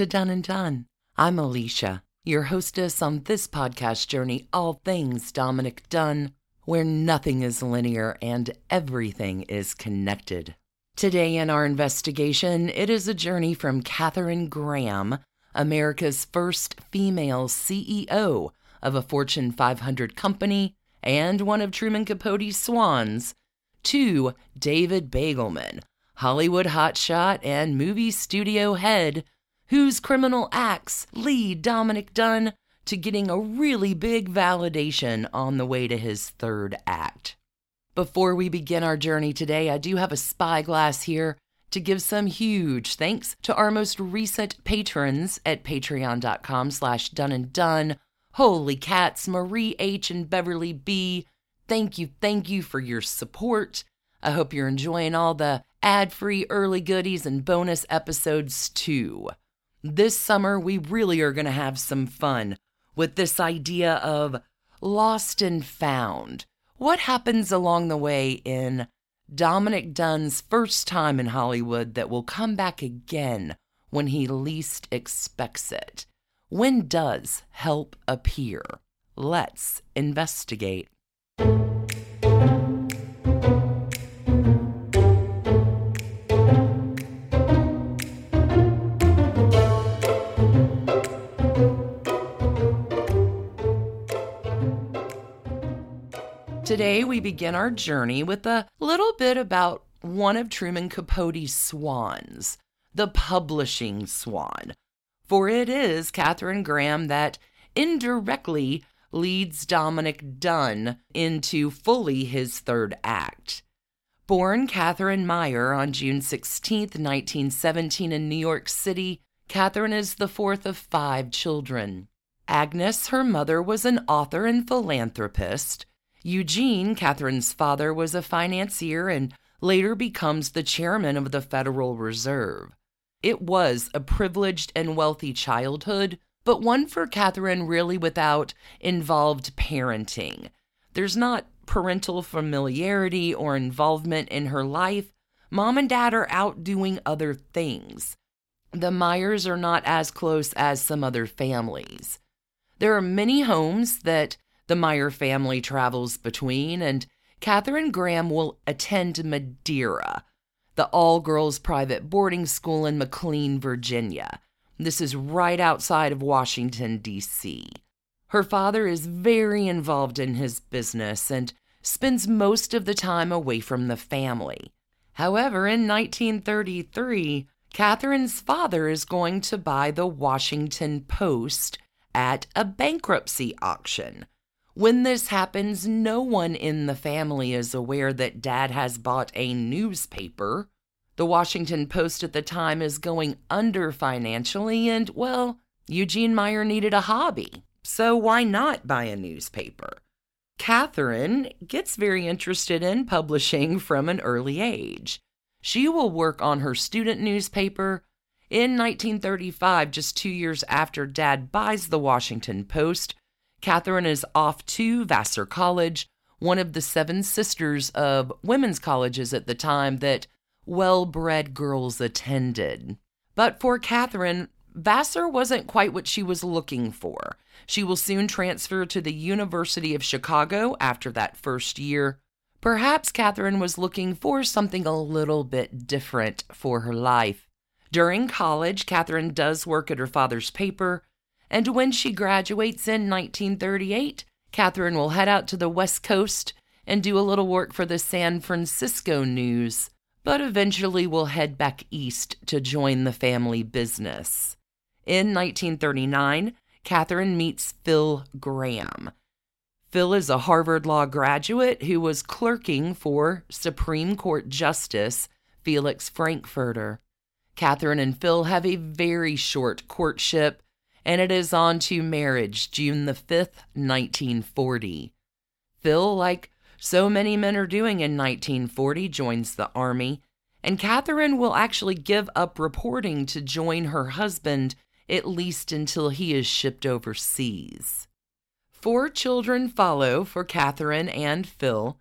to Done and Dunne. I'm Alicia, your hostess on this podcast journey, All Things Dominick Dunne, where nothing is linear and everything is connected. Today in our investigation, it is a journey from Katharine Graham, America's first female CEO of a Fortune 500 company and one of Truman Capote's swans, to David Begelman, Hollywood hotshot and movie studio head whose criminal acts lead Dominick Dunne to getting a really big validation on the way to his third act. Before we begin our journey today, I do have a spyglass here to give some huge thanks to our most recent patrons at patreon.com slash done and. Holy cats, Marie H. and Beverly B. Thank you, thank you for your support. I hope you're enjoying all the ad-free early goodies and bonus episodes too. This summer, we really are going to have some fun with this idea of lost and found. What happens along the way in Dominick Dunne's first time in Hollywood that will come back again when he least expects it? When does help appear? Let's investigate. Today, we begin our journey with a little bit about one of Truman Capote's swans, the publishing swan. For it is Katharine Graham that indirectly leads Dominick Dunne into fully his third act. Born Katharine Meyer on June 16, 1917, in New York City, Katharine is the fourth of five children. Agnes, her mother, was an author and philanthropist. Eugene, Katharine's father, was a financier and later becomes the chairman of the Federal Reserve. It was a privileged and wealthy childhood, but one for Katharine really without involved parenting. There's not parental familiarity or involvement in her life. Mom and dad are out doing other things. The Meyers are not as close as some other families. There are many homes that the Meyer family travels between, and Katharine Graham will attend Madeira, the all girls private boarding school in McLean, Virginia. This is right outside of Washington, D.C. Her father is very involved in his business and spends most of the time away from the family. However, in 1933, Katharine's father is going to buy the Washington Post at a bankruptcy auction. When this happens, no one in the family is aware that dad has bought a newspaper. The Washington Post at the time is going under financially, and, well, Eugene Meyer needed a hobby. So why not buy a newspaper? Katharine gets very interested in publishing from an early age. She will work on her student newspaper. In 1935, just two years after Dad buys the Washington Post, Katharine is off to Vassar College, one of the seven sisters of women's colleges at the time that well bred girls attended. But for Katharine, Vassar wasn't quite what she was looking for. She will soon transfer to the University of Chicago after that first year. Perhaps Katharine was looking for something a little bit different for her life. During college, Katharine does work at her father's paper, and when she graduates in 1938, Katharine will head out to the West Coast and do a little work for the San Francisco News, but eventually will head back east to join the family business. In 1939, Katharine meets Phil Graham. Phil is a Harvard Law graduate who was clerking for Supreme Court Justice Felix Frankfurter. Katharine and Phil have a very short courtship, and it is on to marriage June the 5th, 1940. Phil, like so many men are doing in 1940, joins the Army, and Katharine will actually give up reporting to join her husband at least until he is shipped overseas. Four children follow for Katharine and Phil,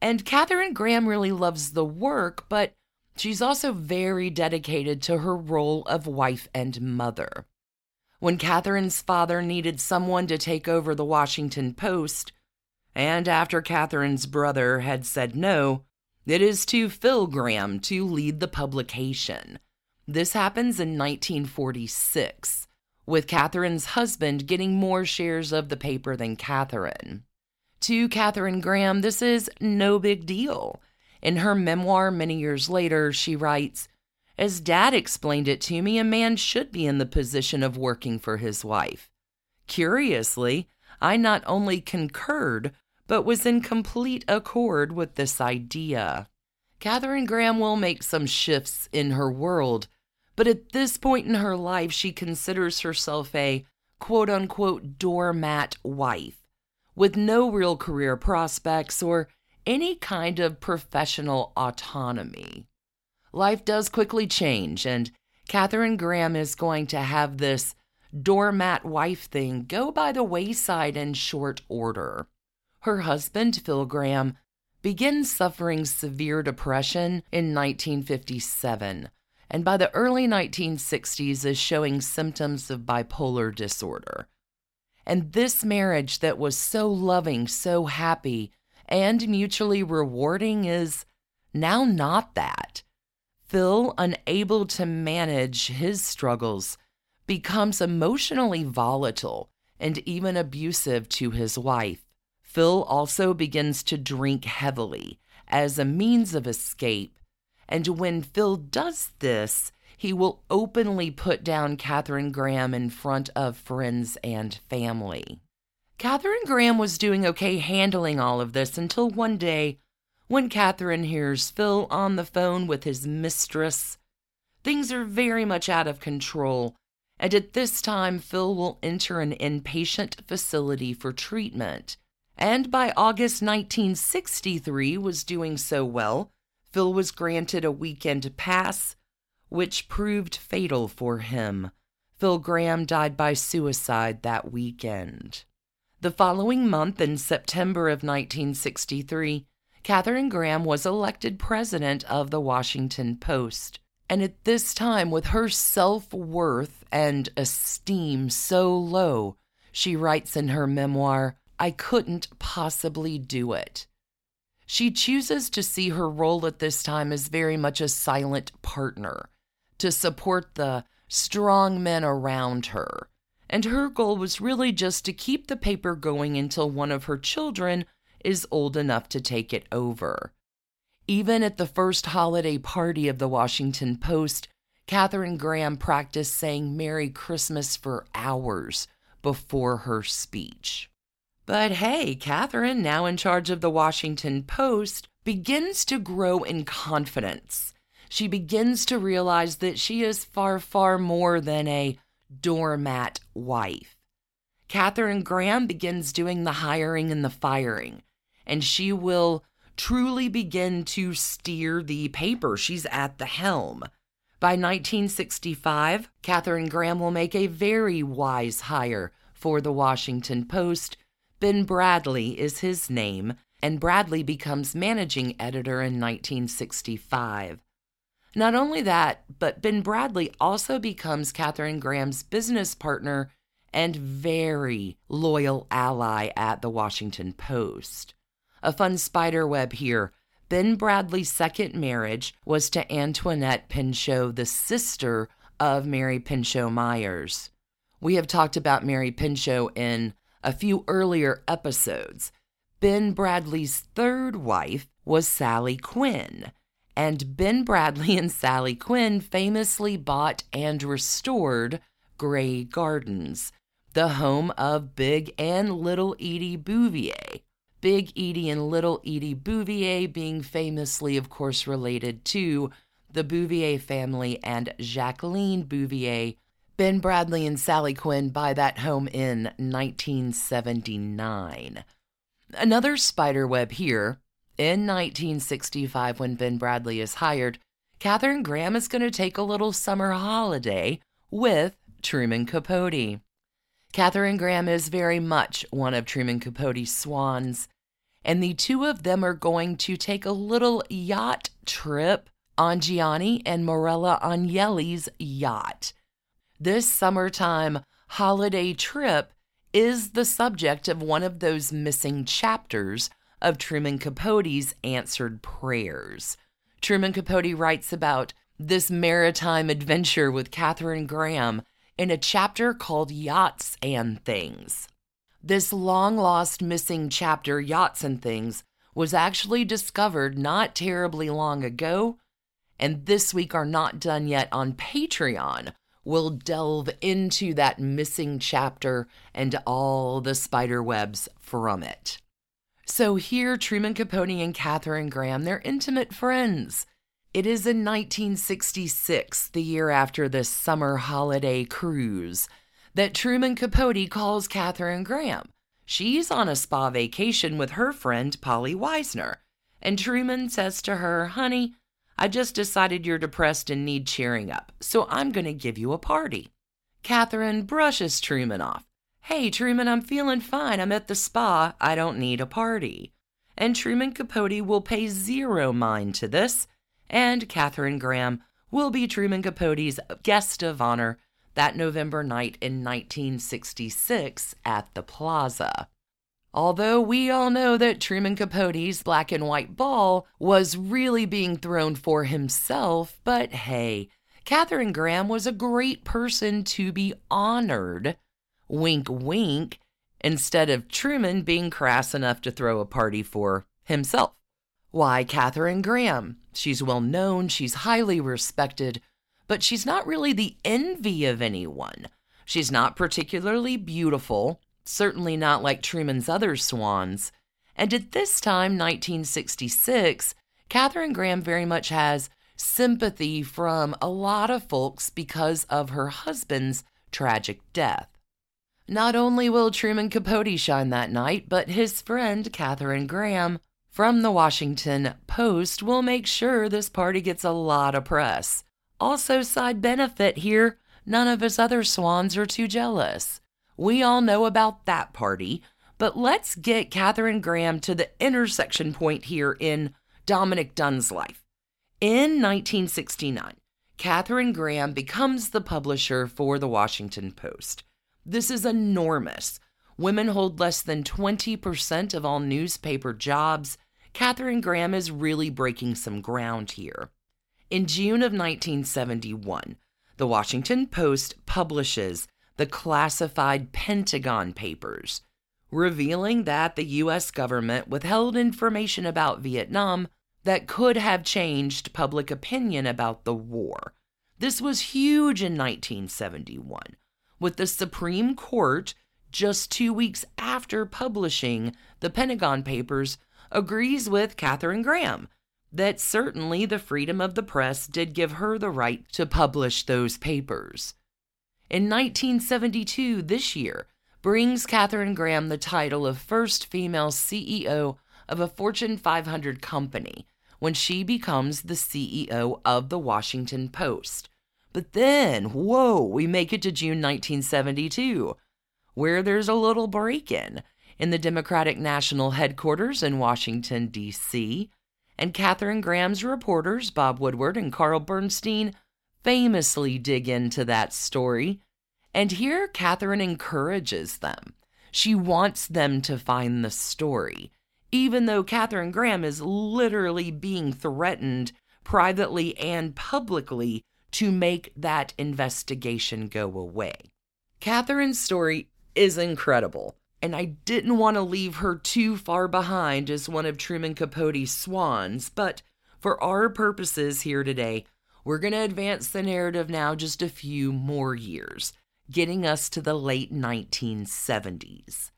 and Katharine Graham really loves the work, but she's also very dedicated to her role of wife and mother. When Katharine's father needed someone to take over the Washington Post, and after Katharine's brother had said no, it is to Phil Graham to lead the publication. This happens in 1946, with Katharine's husband getting more shares of the paper than Katharine. To Katharine Graham, this is no big deal. In her memoir many years later, she writes, As dad explained it to me, a man should be in the position of working for his wife. Curiously, I not only concurred, but was in complete accord with this idea. Katharine Graham will make some shifts in her world, but at this point in her life, she considers herself a quote unquote doormat wife with no real career prospects or any kind of professional autonomy. Life does quickly change, and Katharine Graham is going to have this doormat wife thing go by the wayside in short order. Her husband, Phil Graham, begins suffering severe depression in 1957, and by the early 1960s is showing symptoms of bipolar disorder. And this marriage that was so loving, so happy, and mutually rewarding is now not that. Phil, unable to manage his struggles, becomes emotionally volatile and even abusive to his wife. Phil also begins to drink heavily as a means of escape. And when Phil does this, he will openly put down Katharine Graham in front of friends and family. Katharine Graham was doing okay handling all of this until one day when Katharine hears Phil on the phone with his mistress. Things are very much out of control, and at this time, Phil will enter an inpatient facility for treatment. And by August 1963 was doing so well, Phil was granted a weekend pass which proved fatal for him. Phil Graham died by suicide that weekend. The following month, in September of 1963, Katharine Graham was elected president of the Washington Post. And at this time, with her self worth and esteem so low, she writes in her memoir, I couldn't possibly do it. She chooses to see her role at this time as very much a silent partner, to support the strong men around her. And her goal was really just to keep the paper going until one of her children is old enough to take it over. Even at the first holiday party of the Washington Post, Katharine Graham practiced saying Merry Christmas for hours before her speech. But hey, Katharine, now in charge of the Washington Post, begins to grow in confidence she begins to realize that she is far, far more than a doormat wife. Katharine Graham begins doing the hiring and the firing, and she will truly begin to steer the paper. She's at the helm. By 1965, Katharine Graham will make a very wise hire for the Washington Post. Ben Bradlee is his name, and Bradlee becomes managing editor in 1965. Not only that, but Ben Bradlee also becomes Katharine Graham's business partner and very loyal ally at the Washington Post. A fun spider web here. Ben Bradlee's second marriage was to Antoinette Pinchot, the sister of Mary Pinchot Myers. We have talked about Mary Pinchot in a few earlier episodes. Ben Bradlee's third wife was Sally Quinn, and Ben Bradlee and Sally Quinn famously bought and restored Grey Gardens, the home of Big and Little Edie Bouvier. Big Edie and Little Edie Bouvier being famously, of course, related to the Bouvier family and Jacqueline Bouvier. Ben Bradlee and Sally Quinn buy that home in 1979. Another spiderweb here. In 1965, when Ben Bradlee is hired, Katharine Graham is going to take a little summer holiday with Truman Capote. Katharine Graham is very much one of Truman Capote's swans, and the two of them are going to take a little yacht trip on Gianni and Marella Agnelli's yacht. This summertime holiday trip is the subject of one of those missing chapters of Truman Capote's Answered Prayers. Truman Capote writes about this maritime adventure with Katharine Graham in a chapter called Yachts and Things. This long lost missing chapter, Yachts and Things, was actually discovered not terribly long ago, and this week are not done yet on Patreon. We'll delve into that missing chapter and all the spider webs from it. So here, Truman Capote and Katharine Graham, they're intimate friends. It is in 1966, the year after this summer holiday cruise, that Truman Capote calls Katharine Graham. She's on a spa vacation with her friend Polly Wisner, and Truman says to her, Honey, I just decided you're depressed and need cheering up, so I'm going to give you a party. Katharine brushes Truman off. Hey, Truman, I'm feeling fine. I'm at the spa. I don't need a party. And Truman Capote will pay zero mind to this, and Katharine Graham will be Truman Capote's guest of honor that November night in 1966 at the Plaza. Although we all know that Truman Capote's black and white ball was really being thrown for himself, but hey, Katharine Graham was a great person to be honored wink, wink, instead of Truman being crass enough to throw a party for himself. Why, Katharine Graham. She's well known, she's highly respected, but she's not really the envy of anyone. She's not particularly beautiful, certainly not like Truman's other swans. And at this time, 1966, Katharine Graham very much has sympathy from a lot of folks because of her husband's tragic death. Not only will Truman Capote shine that night, but his friend Katharine Graham from the Washington Post we'll make sure this party gets a lot of press. Also, side benefit here none of his other swans are too jealous. We all know about that party, but let's get Katharine Graham to the intersection point here in Dominick Dunne's life. In 1969, Katharine Graham becomes the publisher for the Washington Post. This is enormous. Women hold less than 20% of all newspaper jobs. Katharine Graham is really breaking some ground here. In June of 1971, the Washington Post publishes the classified Pentagon Papers, revealing that the U.S. government withheld information about Vietnam that could have changed public opinion about the war. This was huge in 1971 with the Supreme Court just two weeks after publishing the Pentagon Papers agrees with Katharine Graham that certainly the freedom of the press did give her the right to publish those papers. In 1972, this year, brings Katharine Graham the title of first female CEO of a Fortune 500 company when she becomes the CEO of the Washington Post. But then, whoa, we make it to June 1972, where there's a little break in in the Democratic National Headquarters in Washington, D.C., and Katharine Graham's reporters, Bob Woodward and Carl Bernstein, famously dig into that story. And here, Katharine encourages them. She wants them to find the story, even though Katharine Graham is literally being threatened privately and publicly to make that investigation go away. Katharine's story is incredible, and I didn't want to leave her too far behind as one of Truman Capote's swans, but for our purposes here today, we're going to advance the narrative now just a few more years, getting us to the late 1970s.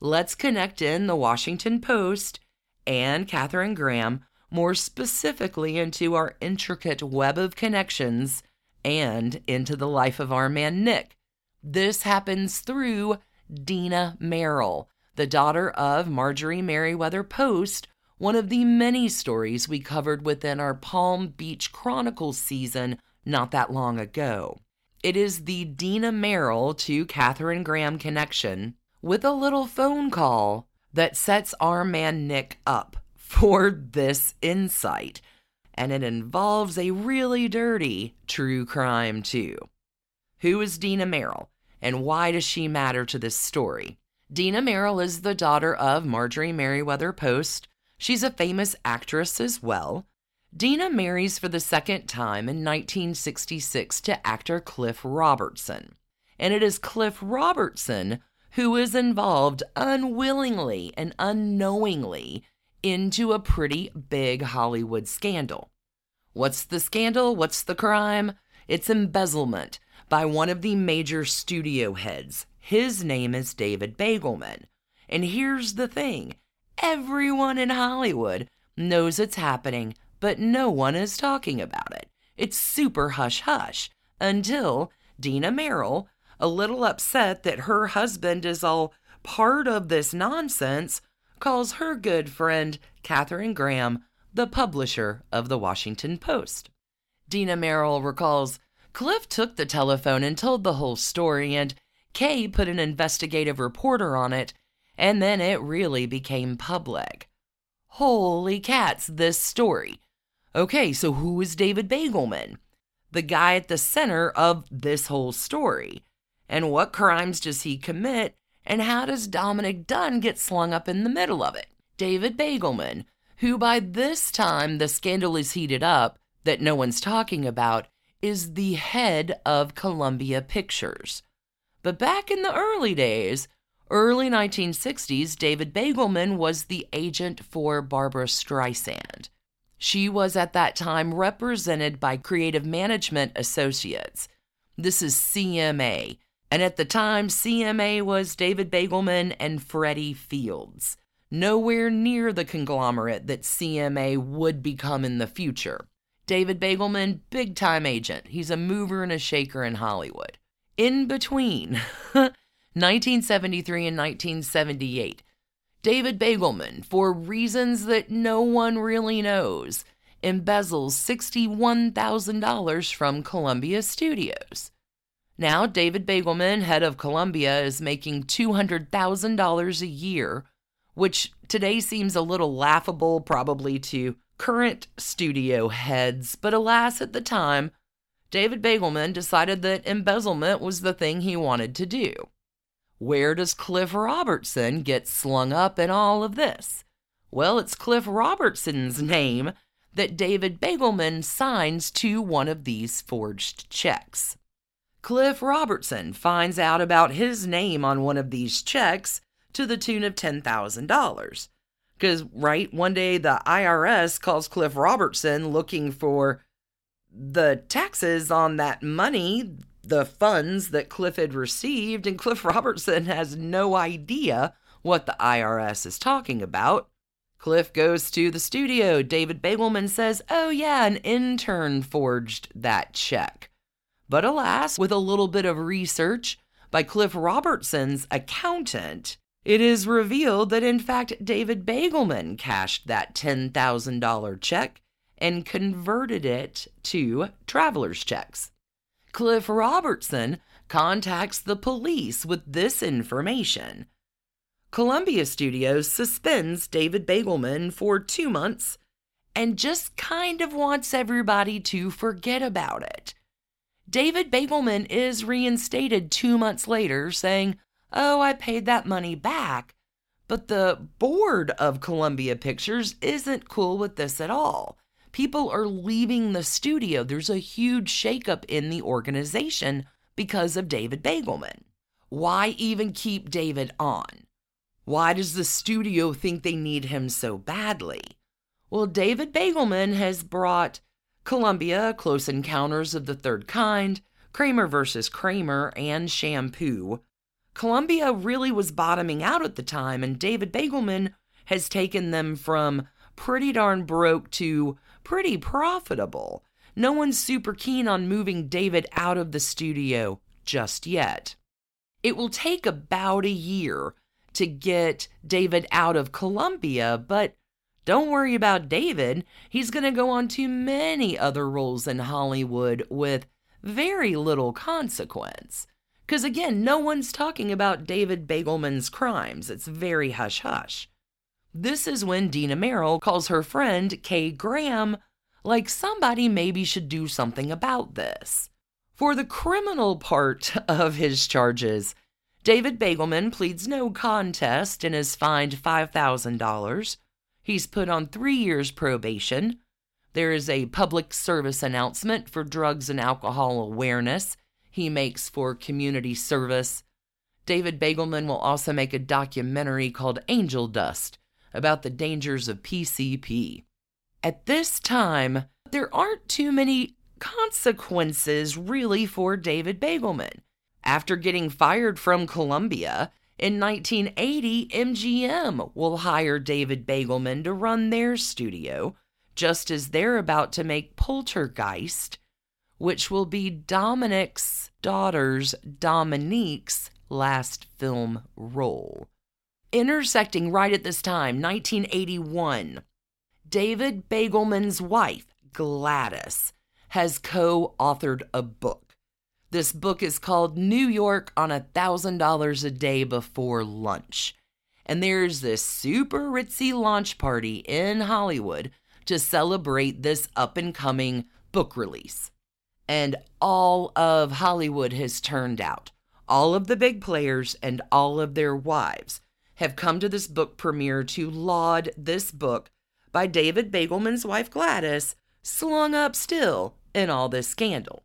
Let's connect in the Washington Post and Katharine Graham more specifically into our intricate web of connections and into the life of our man Nick. This happens through Dina Merrill, the daughter of Marjorie Merriweather Post, one of the many stories we covered within our Palm Beach Chronicles season not that long ago. It is the Dina Merrill to Katharine Graham connection with a little phone call that sets our man Nick up for this insight. And it involves a really dirty true crime, too. Who is Dina Merrill, and why does she matter to this story? Dina Merrill is the daughter of Marjorie Merriweather Post. She's a famous actress as well. Dina marries for the second time in 1966 to actor Cliff Robertson. And it is Cliff Robertson who is involved unwillingly and unknowingly into a pretty big Hollywood scandal. What's the scandal? What's the crime? It's embezzlement by one of the major studio heads. His name is David Begelman. And here's the thing everyone in Hollywood knows it's happening, but no one is talking about it. It's super hush hush until Dina Merrill, a little upset that her husband is all part of this nonsense, calls her good friend Katharine Graham, the publisher of the Washington Post. Dina Merrill recalls Cliff took the telephone and told the whole story, and Kay put an investigative reporter on it, and then it really became public. Holy cats, this story. Okay, so who is David Begelman? The guy at the center of this whole story. And what crimes does he commit? And how does Dominick Dunne get slung up in the middle of it? David Begelman, who by this time the scandal is heated up that no one's talking about, is the head of Columbia Pictures. But back in the early days, early 1960s, David Begelman was the agent for Barbra Streisand. She was at that time represented by Creative Management Associates. This is CMA, and at the time, CMA was David Begelman and Freddie Fields, nowhere near the conglomerate that CMA would become in the future. David Begelman, big time agent. He's a mover and a shaker in Hollywood. In between 1973 and 1978, David Begelman, for reasons that no one really knows, embezzles $61,000 from Columbia Studios. Now, David Begelman, head of Columbia, is making $200,000 a year, which today seems a little laughable, probably to current studio heads, but alas, at the time, David Begelman decided that embezzlement was the thing he wanted to do. Where does Cliff Robertson get slung up in all of this? Well, it's Cliff Robertson's name that David Begelman signs to one of these forged checks. Cliff Robertson finds out about his name on one of these checks to the tune of $10,000. Because, right, one day the IRS calls Cliff Robertson looking for the taxes on that money, the funds that Cliff had received, and Cliff Robertson has no idea what the IRS is talking about. Cliff goes to the studio. David Begelman says, Oh, yeah, an intern forged that check. But alas, with a little bit of research by Cliff Robertson's accountant, it is revealed that in fact David Begelman cashed that $10,000 check and converted it to traveler's checks. Cliff Robertson contacts the police with this information. Columbia Studios suspends David Begelman for two months and just kind of wants everybody to forget about it. David Begelman is reinstated two months later, saying, Oh, I paid that money back. But the board of Columbia Pictures isn't cool with this at all. People are leaving the studio. There's a huge shakeup in the organization because of David Begelman. Why even keep David on? Why does the studio think they need him so badly? Well, David Begelman has brought Columbia, Close Encounters of the Third Kind, Kramer versus Kramer, and Shampoo. Columbia really was bottoming out at the time, and David Begelman has taken them from pretty darn broke to pretty profitable. No one's super keen on moving David out of the studio just yet. It will take about a year to get David out of Columbia, but don't worry about David. He's going to go on to many other roles in Hollywood with very little consequence. Because again, no one's talking about David Begelman's crimes. It's very hush hush. This is when Dina Merrill calls her friend Kay Graham like somebody maybe should do something about this. For the criminal part of his charges, David Begelman pleads no contest and is fined $5,000. He's put on three years probation. There is a public service announcement for drugs and alcohol awareness he makes for community service. David Begelman will also make a documentary called Angel Dust about the dangers of PCP. At this time, there aren't too many consequences really for David Begelman. After getting fired from Columbia, in 1980, MGM will hire David Begelman to run their studio, just as they're about to make Poltergeist, which will be Dominick's daughter's Dominique's last film role. Intersecting right at this time, 1981, David Begelman's wife, Gladys, has co authored a book. This book is called New York on a $1,000 a Day Before Lunch. And there's this super ritzy launch party in Hollywood to celebrate this up and coming book release. And all of Hollywood has turned out. All of the big players and all of their wives have come to this book premiere to laud this book by David Begelman's wife Gladys, slung up still in all this scandal.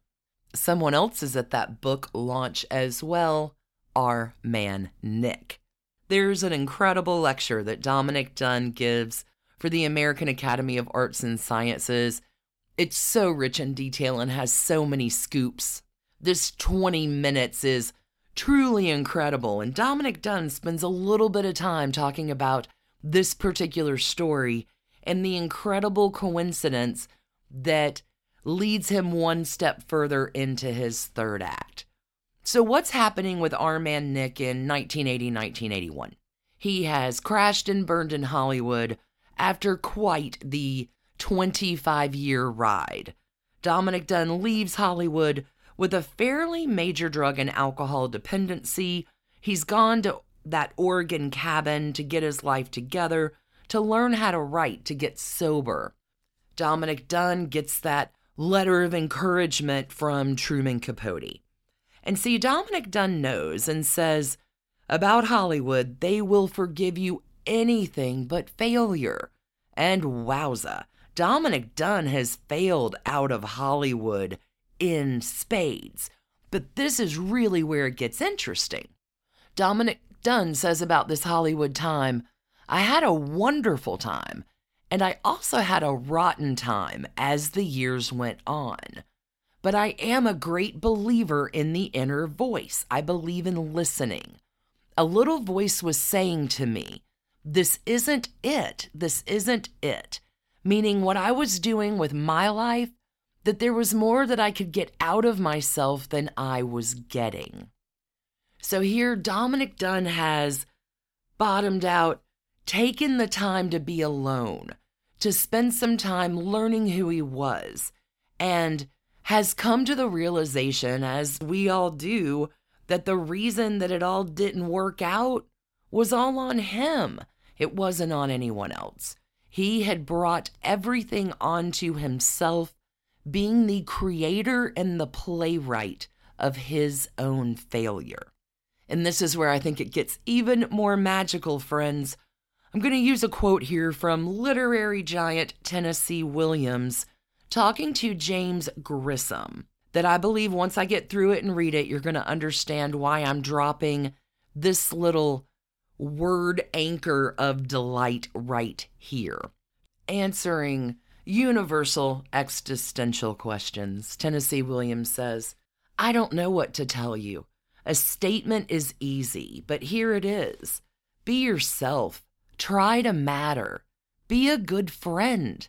Someone else is at that book launch as well, our man Nick. There's an incredible lecture that Dominick Dunne gives for the American Academy of Arts and Sciences. It's so rich in detail and has so many scoops. This 20 minutes is truly incredible, and Dominick Dunne spends a little bit of time talking about this particular story and the incredible coincidence that leads him one step further into his third act. So, what's happening with our man Nick in 1980 1981? He has crashed and burned in Hollywood after quite the 25 year ride. Dominick Dunne leaves Hollywood with a fairly major drug and alcohol dependency. He's gone to that Oregon cabin to get his life together, to learn how to write, to get sober. Dominick Dunne gets that letter of encouragement from Truman Capote. And see, Dominick Dunne knows and says about Hollywood, they will forgive you anything but failure. And wowza, Dominick Dunne has failed out of Hollywood in spades. But this is really where it gets interesting. Dominick Dunne says about this Hollywood time I had a wonderful time, and I also had a rotten time as the years went on. But I am a great believer in the inner voice. I believe in listening. A little voice was saying to me, This isn't it. This isn't it. Meaning, what I was doing with my life, that there was more that I could get out of myself than I was getting. So here, Dominick Dunne has bottomed out taken the time to be alone, to spend some time learning who he was, and has come to the realization, as we all do, that the reason that it all didn't work out was all on him. It wasn't on anyone else. He had brought everything onto himself, being the creator and the playwright of his own failure. And this is where I think it gets even more magical, friends, I'm going to use a quote here from literary giant Tennessee Williams talking to James Grissom that I believe once I get through it and read it, you're going to understand why I'm dropping this little word anchor of delight right here. Answering universal existential questions, Tennessee Williams says, I don't know what to tell you. A statement is easy, but here it is. Be yourself. Try to matter. Be a good friend.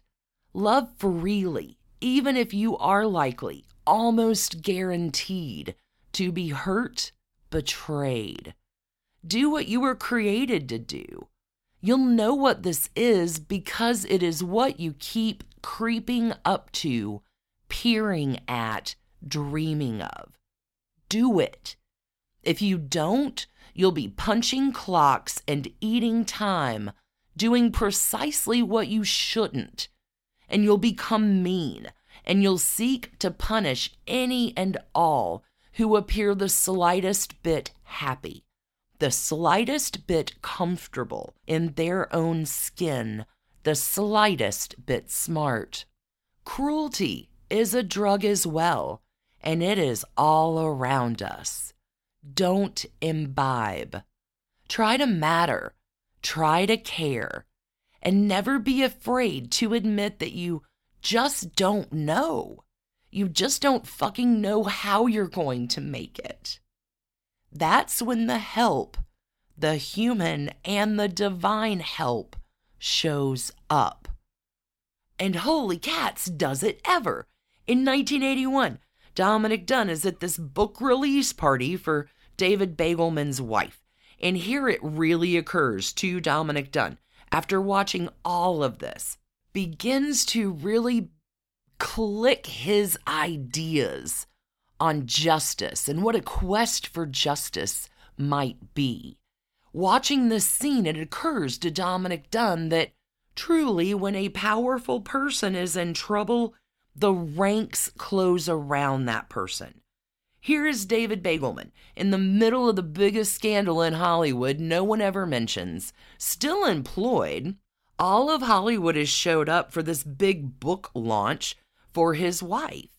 Love freely, even if you are likely, almost guaranteed, to be hurt, betrayed. Do what you were created to do. You'll know what this is because it is what you keep creeping up to, peering at, dreaming of. Do it. If you don't, you'll be punching clocks and eating time, doing precisely what you shouldn't. And you'll become mean, and you'll seek to punish any and all who appear the slightest bit happy, the slightest bit comfortable in their own skin, the slightest bit smart. Cruelty is a drug as well, and it is all around us. Don't imbibe. Try to matter. Try to care. And never be afraid to admit that you just don't know. You just don't fucking know how you're going to make it. That's when the help, the human and the divine help, shows up. And holy cats, does it ever! In 1981, Dominick Dunne is at this book release party for David Begelman's wife. And here it really occurs to Dominick Dunne, after watching all of this, begins to really click his ideas on justice and what a quest for justice might be. Watching this scene, it occurs to Dominick Dunne that truly, when a powerful person is in trouble, the ranks close around that person. Here is David Begelman in the middle of the biggest scandal in Hollywood no one ever mentions, still employed. All of Hollywood has showed up for this big book launch for his wife.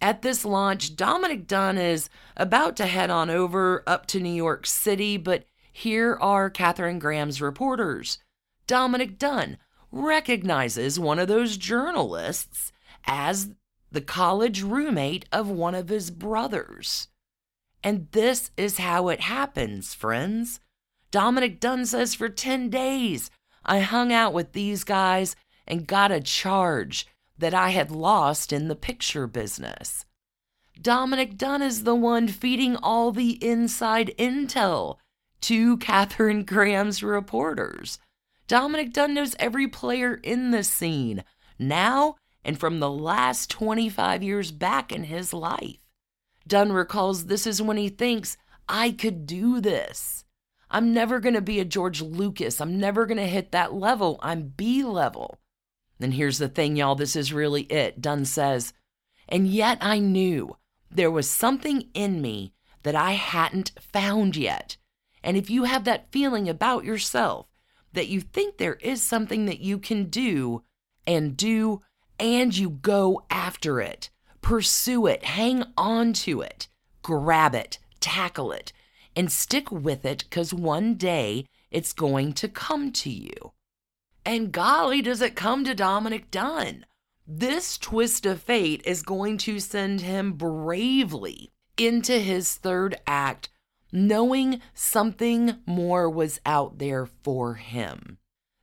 At this launch, Dominick Dunne is about to head on over up to New York City, but here are Katharine Graham's reporters. Dominick Dunne recognizes one of those journalists as the college roommate of one of his brothers. And this is how it happens, friends. Dominick Dunne says for 10 days, I hung out with these guys and got a charge that I had lost in the picture business. Dominick Dunne is the one feeding all the inside intel to Katharine Graham's reporters. Dominick Dunne knows every player in the scene now and from the last 25 years back in his life. Dunne recalls this is when he thinks, I could do this. I'm never going to be a George Lucas. I'm never going to hit that level. I'm B level. And here's the thing, y'all, this is really it. Dunne says, and yet I knew there was something in me that I hadn't found yet. And if you have that feeling about yourself, that you think there is something that you can do and do, and you go after it, pursue it, hang on to it, grab it, tackle it, and stick with it because one day it's going to come to you. And golly, does it come to Dominick Dunne. This twist of fate is going to send him bravely into his third act, knowing something more was out there for him.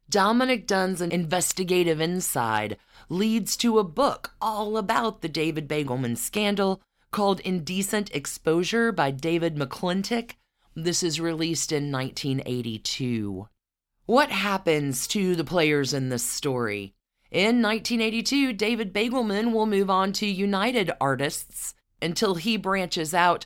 Dominick Dunne's investigative inside leads to a book all about the David Begelman scandal called Indecent Exposure by David McClintick. This is released in 1982. What happens to the players in this story? In 1982, David Begelman will move on to United Artists until he branches out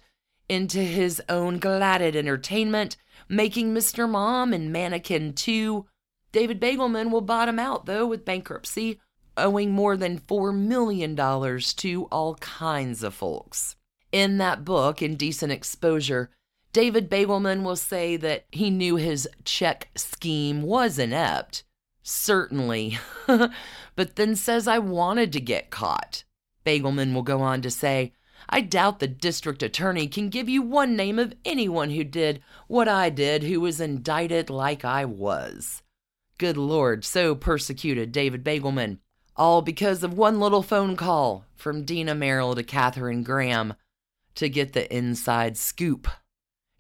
into his own Gladden Entertainment, making Mr. Mom and Mannequin 2. David Begelman will bottom out, though, with bankruptcy, owing more than $4 million to all kinds of folks. In that book, Indecent Exposure, David Begelman will say that he knew his check scheme was inept. Certainly. but then says I wanted to get caught. Begelman will go on to say, I doubt the district attorney can give you one name of anyone who did what I did who was indicted like I was. Good Lord, so persecuted David Begelman. All because of one little phone call from Dina Merrill to Katharine Graham to get the inside scoop.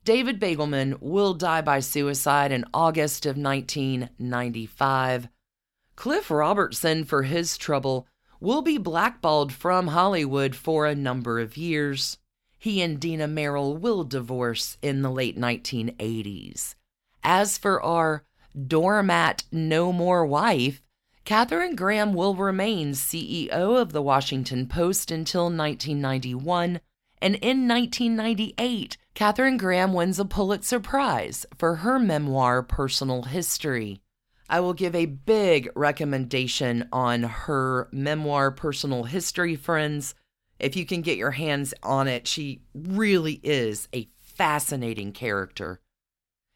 David Begelman will die by suicide in August of 1995. Cliff Robertson, for his trouble, will be blackballed from Hollywood for a number of years. He and Dina Merrill will divorce in the late 1980s. As for our doormat no more wife, Katharine Graham will remain CEO of the Washington Post until 1991, and in 1998, Katharine Graham wins a Pulitzer Prize for her memoir Personal History. I will give a big recommendation on her memoir, Personal History, friends. If you can get your hands on it, she really is a fascinating character.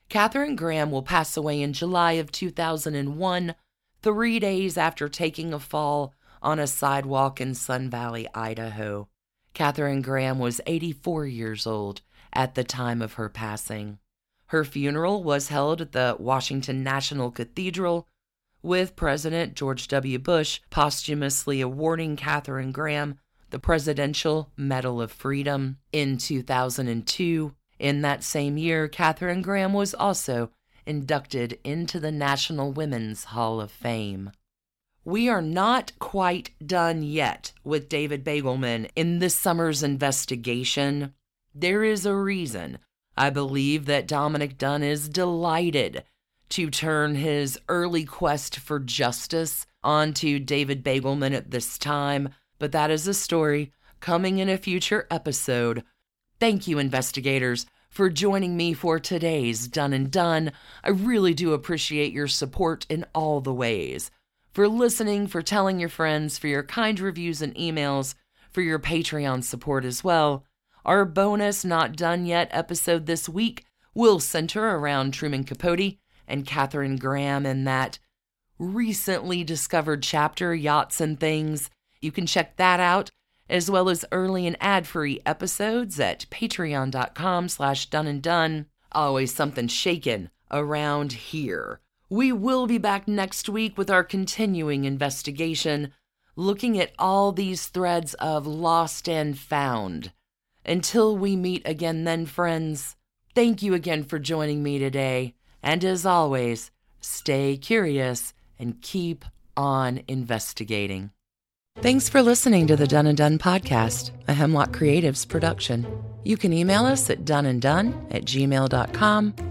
Katharine Graham will pass away in July of 2001, three days after taking a fall on a sidewalk in Sun Valley, Idaho. Katharine Graham was 84 years old at the time of her passing. Her funeral was held at the Washington National Cathedral, with President George W. Bush posthumously awarding Katharine Graham the Presidential Medal of Freedom. In 2002, in that same year, Katharine Graham was also inducted into the National Women's Hall of Fame. We are not quite done yet with David Begelman in this summer's investigation. There is a reason I believe that Dominick Dunne is delighted to turn his early quest for justice onto David Begelman at this time, but that is a story coming in a future episode. Thank you, investigators, for joining me for today's Done and Dunne. I really do appreciate your support in all the ways. For listening, for telling your friends, for your kind reviews and emails, for your Patreon support as well. Our bonus Not Done Yet episode this week will center around Truman Capote and Katharine Graham in that recently discovered chapter, Yachts and Things. You can check that out, as well as early and ad-free episodes at patreon.com slash done and dunne. Always something shaken around here. We will be back next week with our continuing investigation, looking at all these threads of lost and found until we meet again, then, friends, thank you again for joining me today. And as always, stay curious and keep on investigating. Thanks for listening to the Done and Dunne podcast, a Hemlock Creatives production. You can email us at doneanddunne at gmail.com.